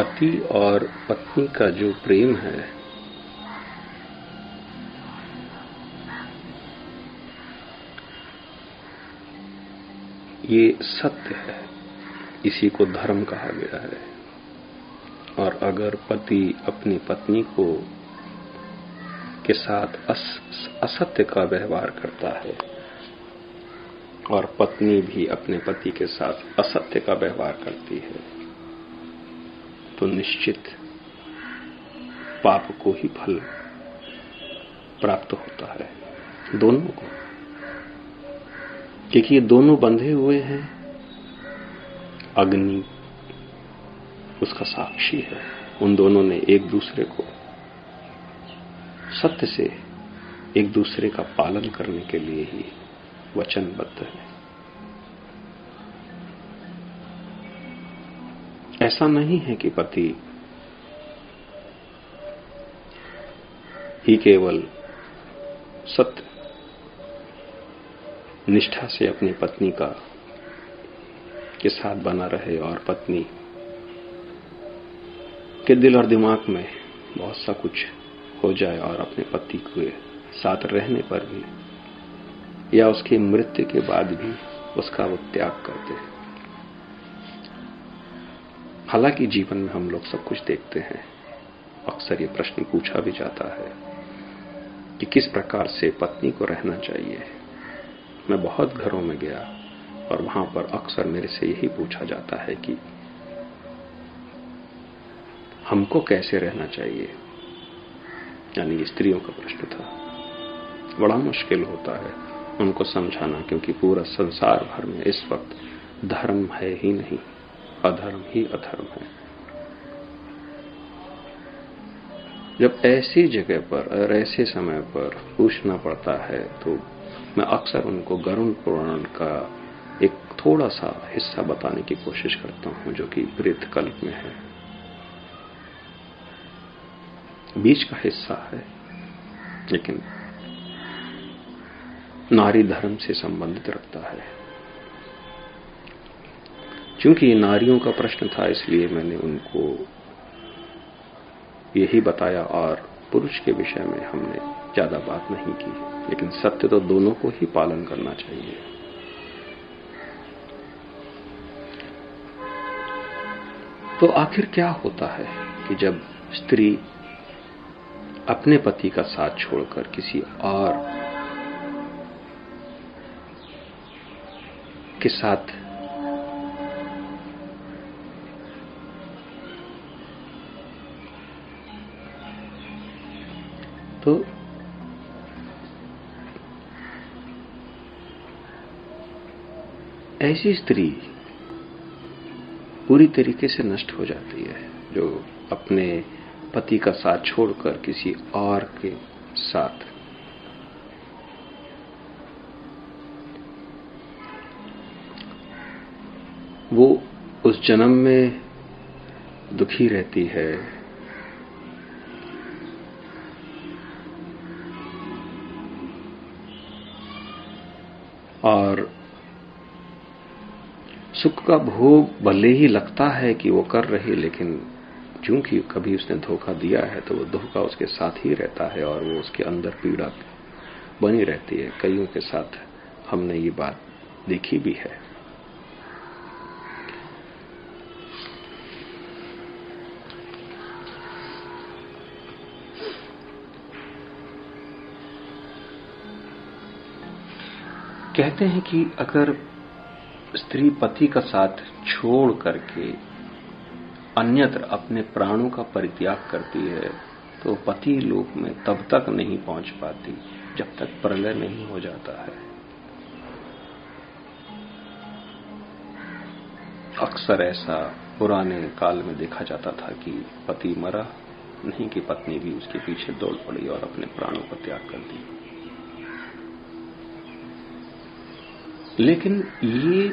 पति और पत्नी का जो प्रेम है ये सत्य है। इसी को धर्म कहा गया है। और अगर पति अपनी पत्नी को के साथ अस, असत्य का व्यवहार करता है और पत्नी भी अपने पति के साथ असत्य का व्यवहार करती है तो निश्चित पाप को ही फल प्राप्त होता है दोनों को। क्योंकि ये दोनों बंधे हुए हैं, अग्नि उसका साक्षी है, उन दोनों ने एक दूसरे को सत्य से एक दूसरे का पालन करने के लिए ही वचनबद्ध है। ऐसा नहीं है कि पति ही केवल सत्य निष्ठा से अपनी पत्नी का, के साथ बना रहे और पत्नी के दिल और दिमाग में बहुत सा कुछ हो जाए और अपने पति के साथ रहने पर भी या उसकी मृत्यु के बाद भी उसका वो त्याग करते दे हालाँकि जीवन में हम लोग सब कुछ देखते हैं। अक्सर ये प्रश्न पूछा भी जाता है कि किस प्रकार से पत्नी को रहना चाहिए। मैं बहुत घरों में गया और वहाँ पर अक्सर मेरे से यही पूछा जाता है कि हमको कैसे रहना चाहिए? यानी स्त्रियों का प्रश्न था। बड़ा मुश्किल होता है उनको समझाना क्योंकि पूरा संसार भर में इस वक्त धर्म है ही नहीं। अधर्म ही अधर्म है। जब ऐसी जगह पर और ऐसे समय पर पूछना पड़ता है तो मैं अक्सर उनको गरुण पुराण का एक थोड़ा सा हिस्सा बताने की कोशिश करता हूँ, जो कि प्रेत कल्प में है। बीच का हिस्सा है, लेकिन नारी धर्म से संबंधित रखता है। क्योंकि नारियों का प्रश्न था, इसलिए मैंने उनको यही बताया और पुरुष के विषय में हमने ज़्यादा बात नहीं की। लेकिन सत्य तो दोनों को ही पालन करना चाहिए। तो आखिर क्या होता है कि जब स्त्री अपने पति का साथ छोड़कर किसी और के साथ तो ऐसी स्त्री पूरी तरीके से नष्ट हो जाती है, जो अपने पति का साथ छोड़कर किसी और के साथ। वो उस जन्म में दुखी रहती है। और सुख का भोग भले ही लगता है कि वो कर रहे, लेकिन चूँकि कभी उसने धोखा दिया है तो वो धोखा उसके साथ ही रहता है और वो उसके अंदर पीड़ा बनी रहती है। कईयों के साथ हमने ये बात देखी भी है। कहते हैं कि अगर स्त्री पति का साथ छोड़ करके अन्यत्र अपने प्राणों का परित्याग करती है तो पति लोक में तब तक नहीं पहुँच पाती, जब तक प्रलय नहीं हो जाता है। अक्सर ऐसा पुराने काल में देखा जाता था कि पति मरा, नहीं कि पत्नी भी उसके पीछे दौड़ पड़ी और अपने प्राणों का त्याग कर दी। लेकिन ये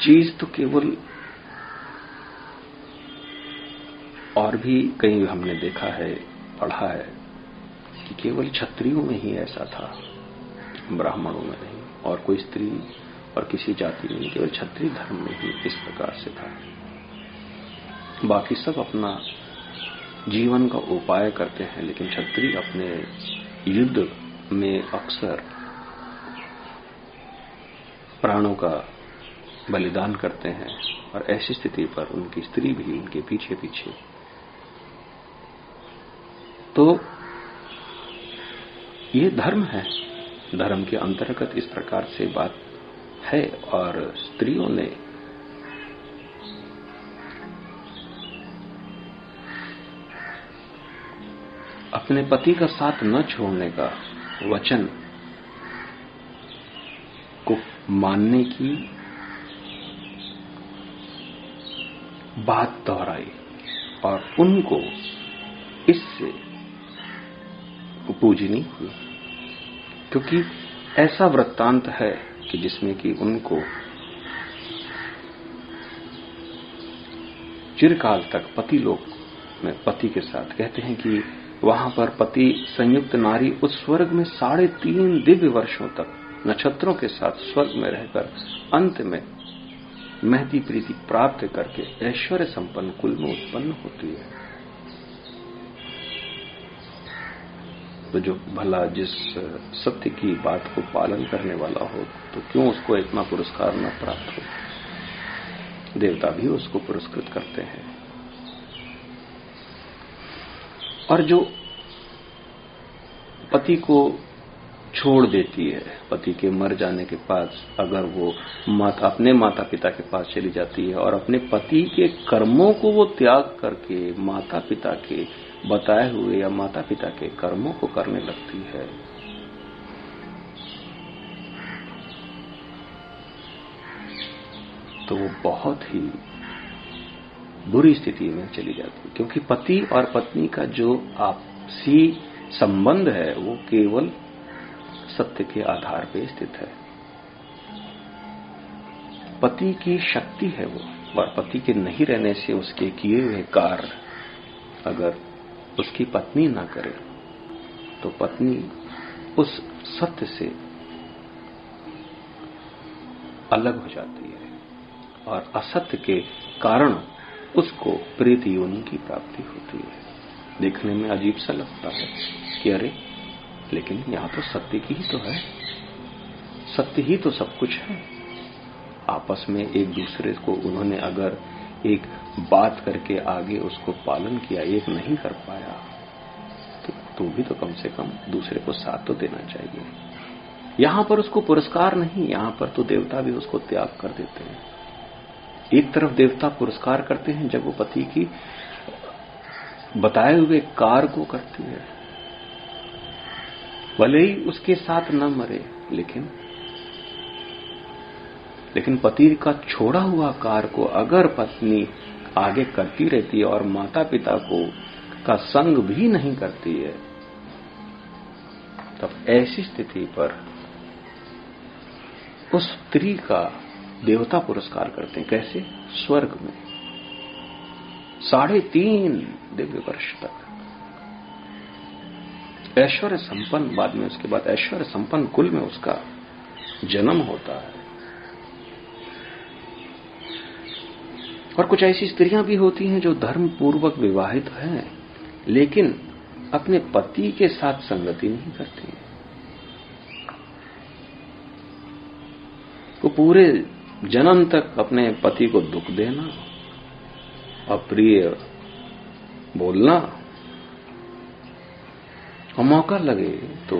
चीज़ तो केवल और भी कहीं हमने देखा है, पढ़ा है, कि केवल क्षत्रियों में ही ऐसा था, ब्राह्मणों में नहीं, और कोई स्त्री और किसी जाति में नहीं, केवल क्षत्रिय धर्म में ही इस प्रकार से था। बाकी सब अपना जीवन का उपाय करते हैं, लेकिन क्षत्रिय अपने युद्ध में अक्सर प्राणों का बलिदान करते हैं और ऐसी स्थिति पर उनकी स्त्री भी उनके पीछे पीछे। तो ये धर्म है। धर्म के अंतर्गत इस प्रकार से बात है और स्त्रियों ने अपने पति का साथ न छोड़ने का वचन मानने की बात दोहराई और उनको इससे पूजनी हुई। क्योंकि ऐसा वृत्तांत है कि जिसमें कि उनको चिरकाल तक पति लोग में पति के साथ कहते हैं कि वहाँ पर पति संयुक्त नारी उस स्वर्ग में साढ़े तीन दिव्य वर्षों तक नक्षत्रों के साथ स्वर्ग में रहकर अंत में महती प्रीति प्राप्त करके ऐश्वर्य संपन्न कुल में उत्पन्न होती है। तो जो भला जिस सत्य की बात को पालन करने वाला हो तो क्यों उसको इतना पुरस्कार न प्राप्त हो? देवता भी उसको पुरस्कृत करते हैं। और जो पति को छोड़ देती है। पति के मर जाने के पास अगर वो माता, अपने माता पिता के पास चली जाती है और अपने पति के कर्मों को वो त्याग करके माता पिता के बताए हुए या माता पिता के कर्मों को करने लगती है। तो वो बहुत ही बुरी स्थिति में चली जाती है, क्योंकि पति और पत्नी का जो आपसी संबंध है, वो केवल सत्य के आधार पर स्थित है। पति की शक्ति है वो, और पति के नहीं रहने से उसके किए हुए कार्य अगर उसकी पत्नी ना करे तो पत्नी उस सत्य से अलग हो जाती है, और असत्य के कारण उसको प्रेत योनि की प्राप्ति होती है। देखने में अजीब सा लगता है कि अरे लेकिन यहाँ तो सत्य की ही तो है। सत्य ही तो सब कुछ है। आपस में एक दूसरे को उन्होंने अगर एक बात करके आगे उसको पालन किया, एक नहीं कर पाया तो तू भी तो कम से कम दूसरे को साथ तो देना चाहिए। यहाँ पर उसको पुरस्कार नहीं, यहाँ पर तो देवता भी उसको त्याग कर देते हैं। एक तरफ़ देवता पुरस्कार करते हैं जब वो पति की बताए हुए कार को करती है। भले ही उसके साथ न मरे, लेकिन लेकिन पति का छोड़ा हुआ कार को अगर पत्नी आगे करती रहती है और माता पिता को, का संग भी नहीं करती है, तब ऐसी स्थिति पर उस स्त्री का देवता पुरस्कार करते हैं। कैसे? स्वर्ग में। साढ़े तीन दिव्य वर्ष तक। ऐश्वर्य संपन्न, बाद में उसके बाद ऐश्वर्य संपन्न कुल में उसका जन्म होता है। और कुछ ऐसी स्त्रियाँ भी होती हैं जो धर्म पूर्वक विवाहित हैं, लेकिन अपने पति के साथ संगति नहीं करती वो पूरे जन्म तक अपने पति को दुख देना, अप्रिय बोलना और मौका लगे तो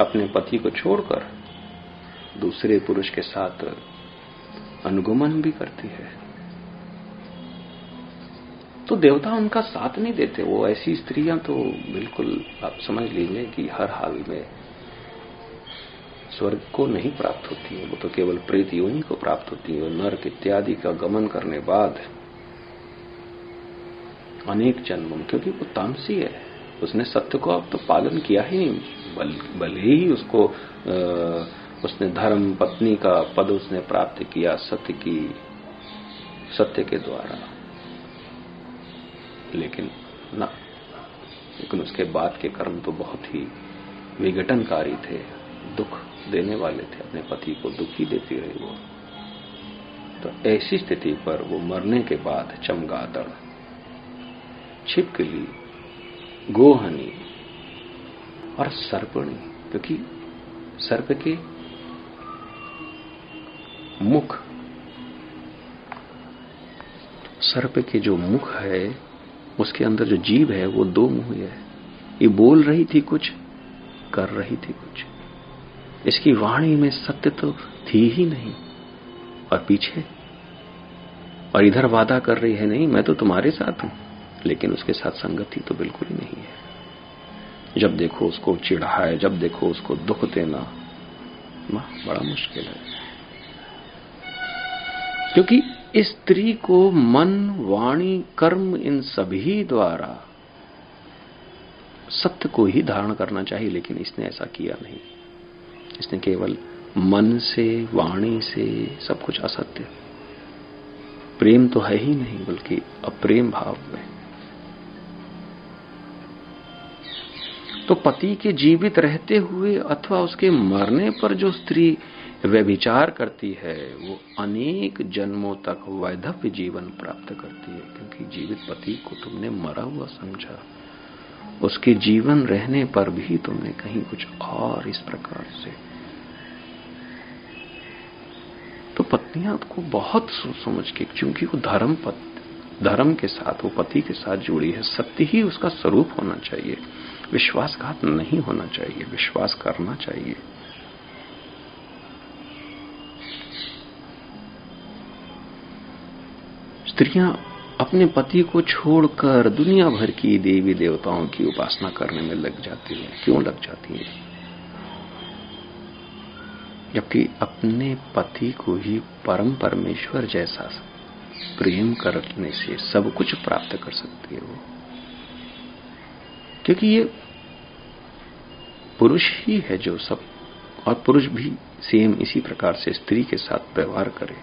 अपने पति को छोड़कर दूसरे पुरुष के साथ अनुगमन भी करती है। तो देवता उनका साथ नहीं देते। वो ऐसी स्त्रियाँ तो बिल्कुल आप समझ लीजिए कि हर हाल में स्वर्ग को नहीं प्राप्त होती है। वो तो केवल प्रेत योनि को प्राप्त होती है। नर्क इत्यादि का गमन करने बाद अनेक जन्मों, क्योंकि वो तामसी है। उसने सत्य को अब तो पालन किया ही नहीं भले ही उसको आ, उसने धर्म पत्नी का पद उसने प्राप्त किया सत्य की सत्य के द्वारा। लेकिन ना लेकिन उसके बाद के कर्म तो बहुत ही विघटनकारी थे दुख देने वाले थे अपने पति को दुखी देती रही वो। तो ऐसी स्थिति पर वो मरने के बाद चमगादड़ छिपकली गोहनी और सर्पणी, क्योंकि सर्प के मुख, सर्प के जो मुख है, उसके अंदर जो जीव है, वो दो मुँह है ये बोल रही थी कुछ, कर रही थी कुछ। इसकी वाणी में सत्य तो थी ही नहीं। और पीछे? और इधर वादा कर रही है, नहीं, मैं तो तुम्हारे साथ हूँ। लेकिन उसके साथ संगति तो बिल्कुल ही नहीं है। जब देखो उसको चिढ़ाए, जब देखो उसको दुख देना बड़ा मुश्किल है। क्योंकि स्त्री को मन, वाणी, कर्म इन सभी द्वारा सत्य को ही धारण करना चाहिए, लेकिन इसने ऐसा किया नहीं। इसने केवल मन से, वाणी से सब कुछ असत्य। प्रेम तो है ही नहीं, बल्कि अप्रेम भाव में तो पति के जीवित रहते हुए अथवा उसके मरने पर जो स्त्री व्यभिचार करती है वो अनेक जन्मों तक वैधव्य जीवन प्राप्त करती है क्योंकि जीवित पति को तुमने मरा हुआ समझा। उसके जीवन रहने पर भी तुमने कहीं कुछ और इस प्रकार से। तो पत्नियाँ को बहुत सोच समझ के क्योंकि वो धर्म पत, धर्म के साथ वो पति के साथ जुड़ी है सत्य ही उसका स्वरूप होना चाहिए। विश्वासघात नहीं होना चाहिए, विश्वास करना चाहिए। स्त्रियाँ अपने पति को छोड़कर दुनिया भर की देवी देवताओं की उपासना करने में लग जाती हैं। क्यों लग जाती हैं? जबकि अपने पति को ही परम परमेश्वर जैसा प्रेम करने से सब कुछ प्राप्त कर सकती है। वो क्योंकि ये पुरुष ही है जो सब, और पुरुष भी सेम इसी प्रकार से स्त्री के साथ व्यवहार करे।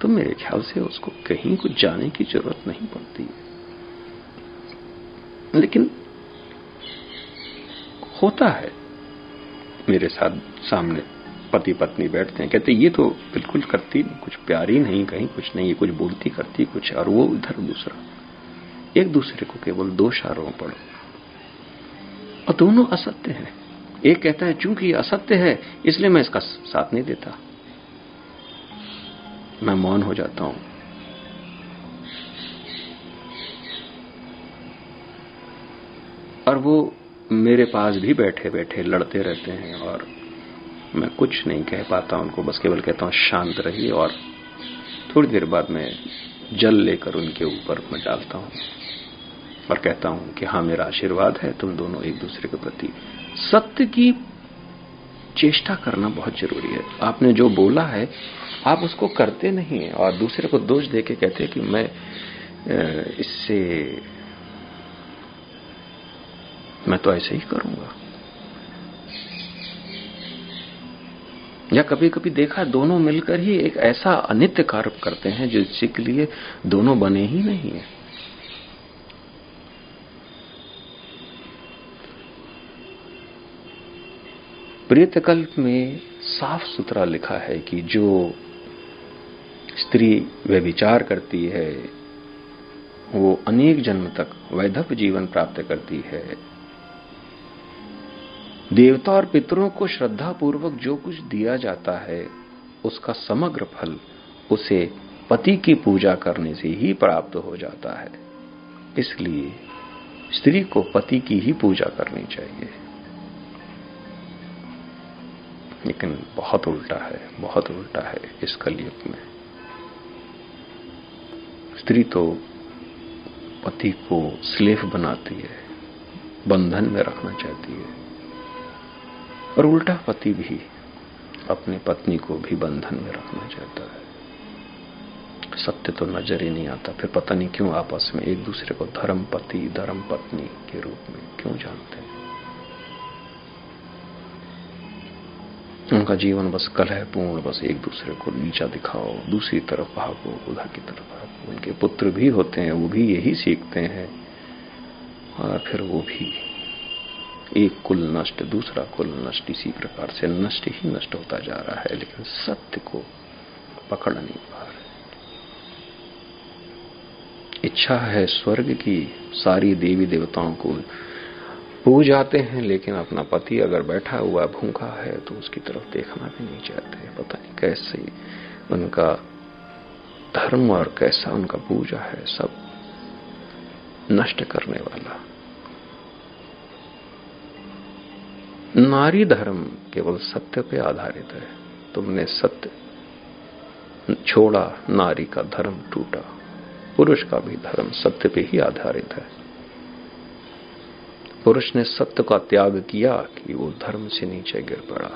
तो मेरे ख्याल से उसको कहीं कुछ जाने की ज़रूरत नहीं पड़ती है। लेकिन होता है। मेरे साथ सामने पति पत्नी बैठते हैं, कहते ये तो बिल्कुल करती, कुछ प्यारी नहीं कहीं, कुछ नहीं, ये कुछ बोलती करती, कुछ, और वो इधर दूसरा। एक दूसरे को केवल दो शारों पढ़ो और दोनों असत्य हैं। एक कहता है, चूँकि असत्य है, इसलिए मैं इसका साथ नहीं देता। मैं मौन हो जाता हूँ। और वो मेरे पास भी बैठे बैठे लड़ते रहते हैं और मैं कुछ नहीं कह पाता, उनको बस केवल कहता हूँ, शांत रहिए और थोड़ी देर बाद मैं जल लेकर उनके ऊपर मैं डालता हूँ। और कहता हूँ कि हाँ मेरा आशीर्वाद है, तुम दोनों एक दूसरे के प्रति सत्य की चेष्टा करना बहुत ज़रूरी है। आपने जो बोला है, आप उसको करते नहीं है और दूसरे को दोष देके कहते हैं कि मैं इससे, मैं तो ऐसे ही करूँगा। या कभी कभी देखा, दोनों मिलकर ही एक ऐसा अनित्य कार्य करते हैं जिसके लिए दोनों बने ही नहीं है। प्रियतकल्प में साफ़ सुथरा लिखा है कि जो स्त्री वे विचार करती है, वो अनेक जन्म तक वैधव जीवन प्राप्त करती है। देवता और पितरों को श्रद्धा पूर्वक जो कुछ दिया जाता है, उसका समग्र फल उसे पति की पूजा करने से ही प्राप्त हो जाता है। इसलिए स्त्री को पति की ही पूजा करनी चाहिए। लेकिन बहुत उल्टा है, बहुत उल्टा है इस कलयुग में। स्त्री तो पति को स्लेफ बनाती है, बंधन में रखना चाहती है। और उल्टा पति भी अपनी पत्नी को भी बंधन में रखना चाहता है। सत्य तो नज़र ही नहीं आता, फिर पता नहीं क्यों आपस में एक दूसरे को धर्म पति धर्म पत्नी के रूप में क्यों जानते हैं? उनका जीवन बस कलहपूर्ण, बस एक दूसरे को नीचा दिखाओ, दूसरी तरफ़ भागो, उधर की तरफ़ भागो। उनके पुत्र भी होते हैं, वो भी यही सीखते हैं। और फिर वो भी एक कुल नष्ट, दूसरा कुल नष्ट, इसी प्रकार से नष्ट ही नष्ट होता जा रहा है, लेकिन सत्य को पकड़ नहीं पा रहे इच्छा है स्वर्ग की, सारी देवी देवताओं को पूज आते हैं, लेकिन अपना पति अगर बैठा हुआ भूखा है तो उसकी तरफ़ देखना भी नहीं चाहते पता नहीं कैसे उनका धर्म और कैसा उनका पूजा है, सब नष्ट करने वाला। नारी धर्म केवल सत्य पे आधारित है। तुमने सत्य छोड़ा, नारी का धर्म टूटा। पुरुष का भी धर्म सत्य पे ही आधारित है। पुरुष ने सत्य का त्याग किया कि वो धर्म से नीचे गिर पड़ा।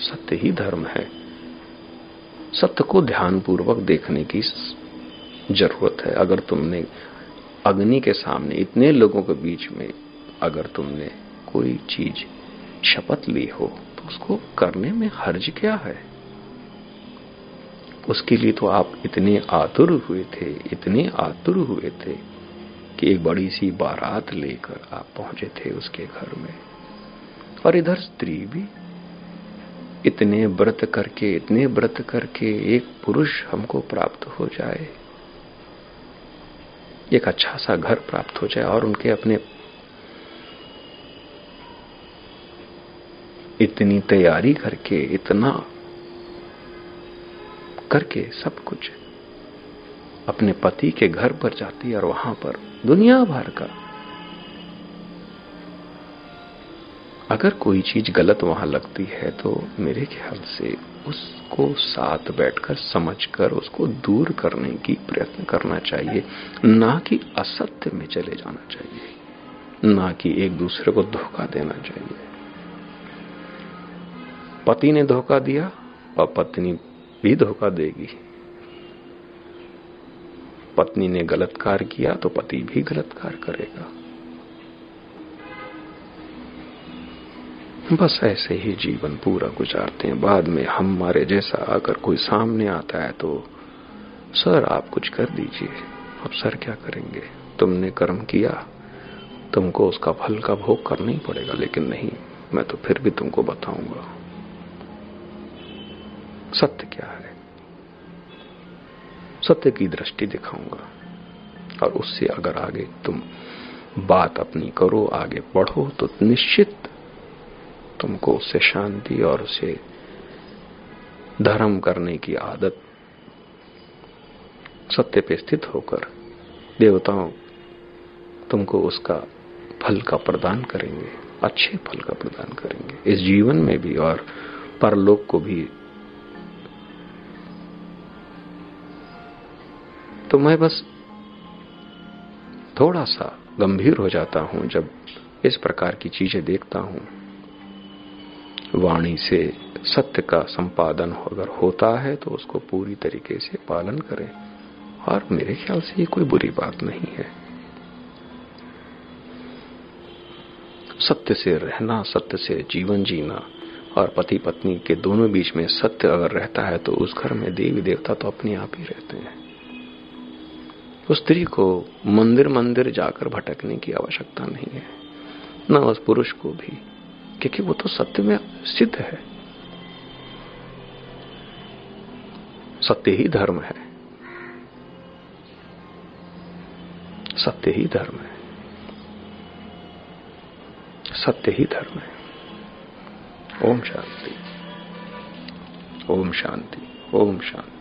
सत्य ही धर्म है। सत्य को ध्यानपूर्वक देखने की ज़रूरत है। अगर तुमने अग्नि के सामने, इतने लोगों के बीच में अगर तुमने कोई चीज़ शपथ ली हो तो उसको करने में हर्ज क्या है? उसके लिए तो आप इतने आतुर हुए थे, इतने आतुर हुए थे। कि एक बड़ी सी बारात लेकर आप पहुँचे थे उसके घर में। और इधर स्त्री भी इतने व्रत करके, इतने व्रत करके एक पुरुष हमको प्राप्त हो जाए, एक अच्छा सा घर प्राप्त हो जाए और उनके अपने इतनी तैयारी करके, इतना करके सब कुछ अपने पति के घर पर जाती है और वहाँ पर दुनिया भर का। अगर कोई चीज़ गलत वहाँ लगती है तो मेरे ख्याल से उसको साथ बैठकर, समझकर, उसको दूर करने की प्रयत्न करना चाहिए। ना कि असत्य में चले जाना चाहिए। ना कि एक दूसरे को धोखा देना चाहिए। पति ने धोखा दिया, और पत्नी भी धोखा देगी। पत्नी ने गलत कार्य किया तो पति भी गलत कार्य करेगा। बस ऐसे ही जीवन पूरा गुजारते हैं। बाद में हमारे जैसा अगर कोई सामने आता है तो सर, आप कुछ कर दीजिए। अब सर क्या करेंगे? तुमने कर्म किया। तुमको उसका फल का भोग करना ही पड़ेगा। लेकिन नहीं, मैं तो फिर भी तुमको बताऊँगा। सत्य क्या है? सत्य की दृष्टि दिखाऊँगा। और उससे अगर आगे तुम बात अपनी करो, आगे बढ़ो तो निश्चित तुमको उससे शांति और उसे धर्म करने की आदत सत्य पे स्थित होकर देवताओं तुमको उसका फल का प्रदान करेंगे, अच्छे फल का प्रदान करेंगे। इस जीवन में भी और परलोक को भी तो मैं बस थोड़ा सा गंभीर हो जाता हूँ जब इस प्रकार की चीज़ें देखता हूँ। वाणी से सत्य का संपादन अगर होता है तो उसको पूरी तरीके से पालन करें। और मेरे ख्याल से ये कोई बुरी बात नहीं है। सत्य से रहना, सत्य से जीवन जीना और पति पत्नी के दोनों बीच में सत्य अगर रहता है तो उस घर में देवी देवता तो अपने आप ही रहते हैं। उस स्त्री को मंदिर मंदिर जाकर भटकने की आवश्यकता नहीं है। न उस पुरुष को भी, क्योंकि वो तो सत्य में सिद्ध है। सत्य ही धर्म है। सत्य ही धर्म है। सत्य ही धर्म है। ओम शांति। ओम शांति। ओम शांति।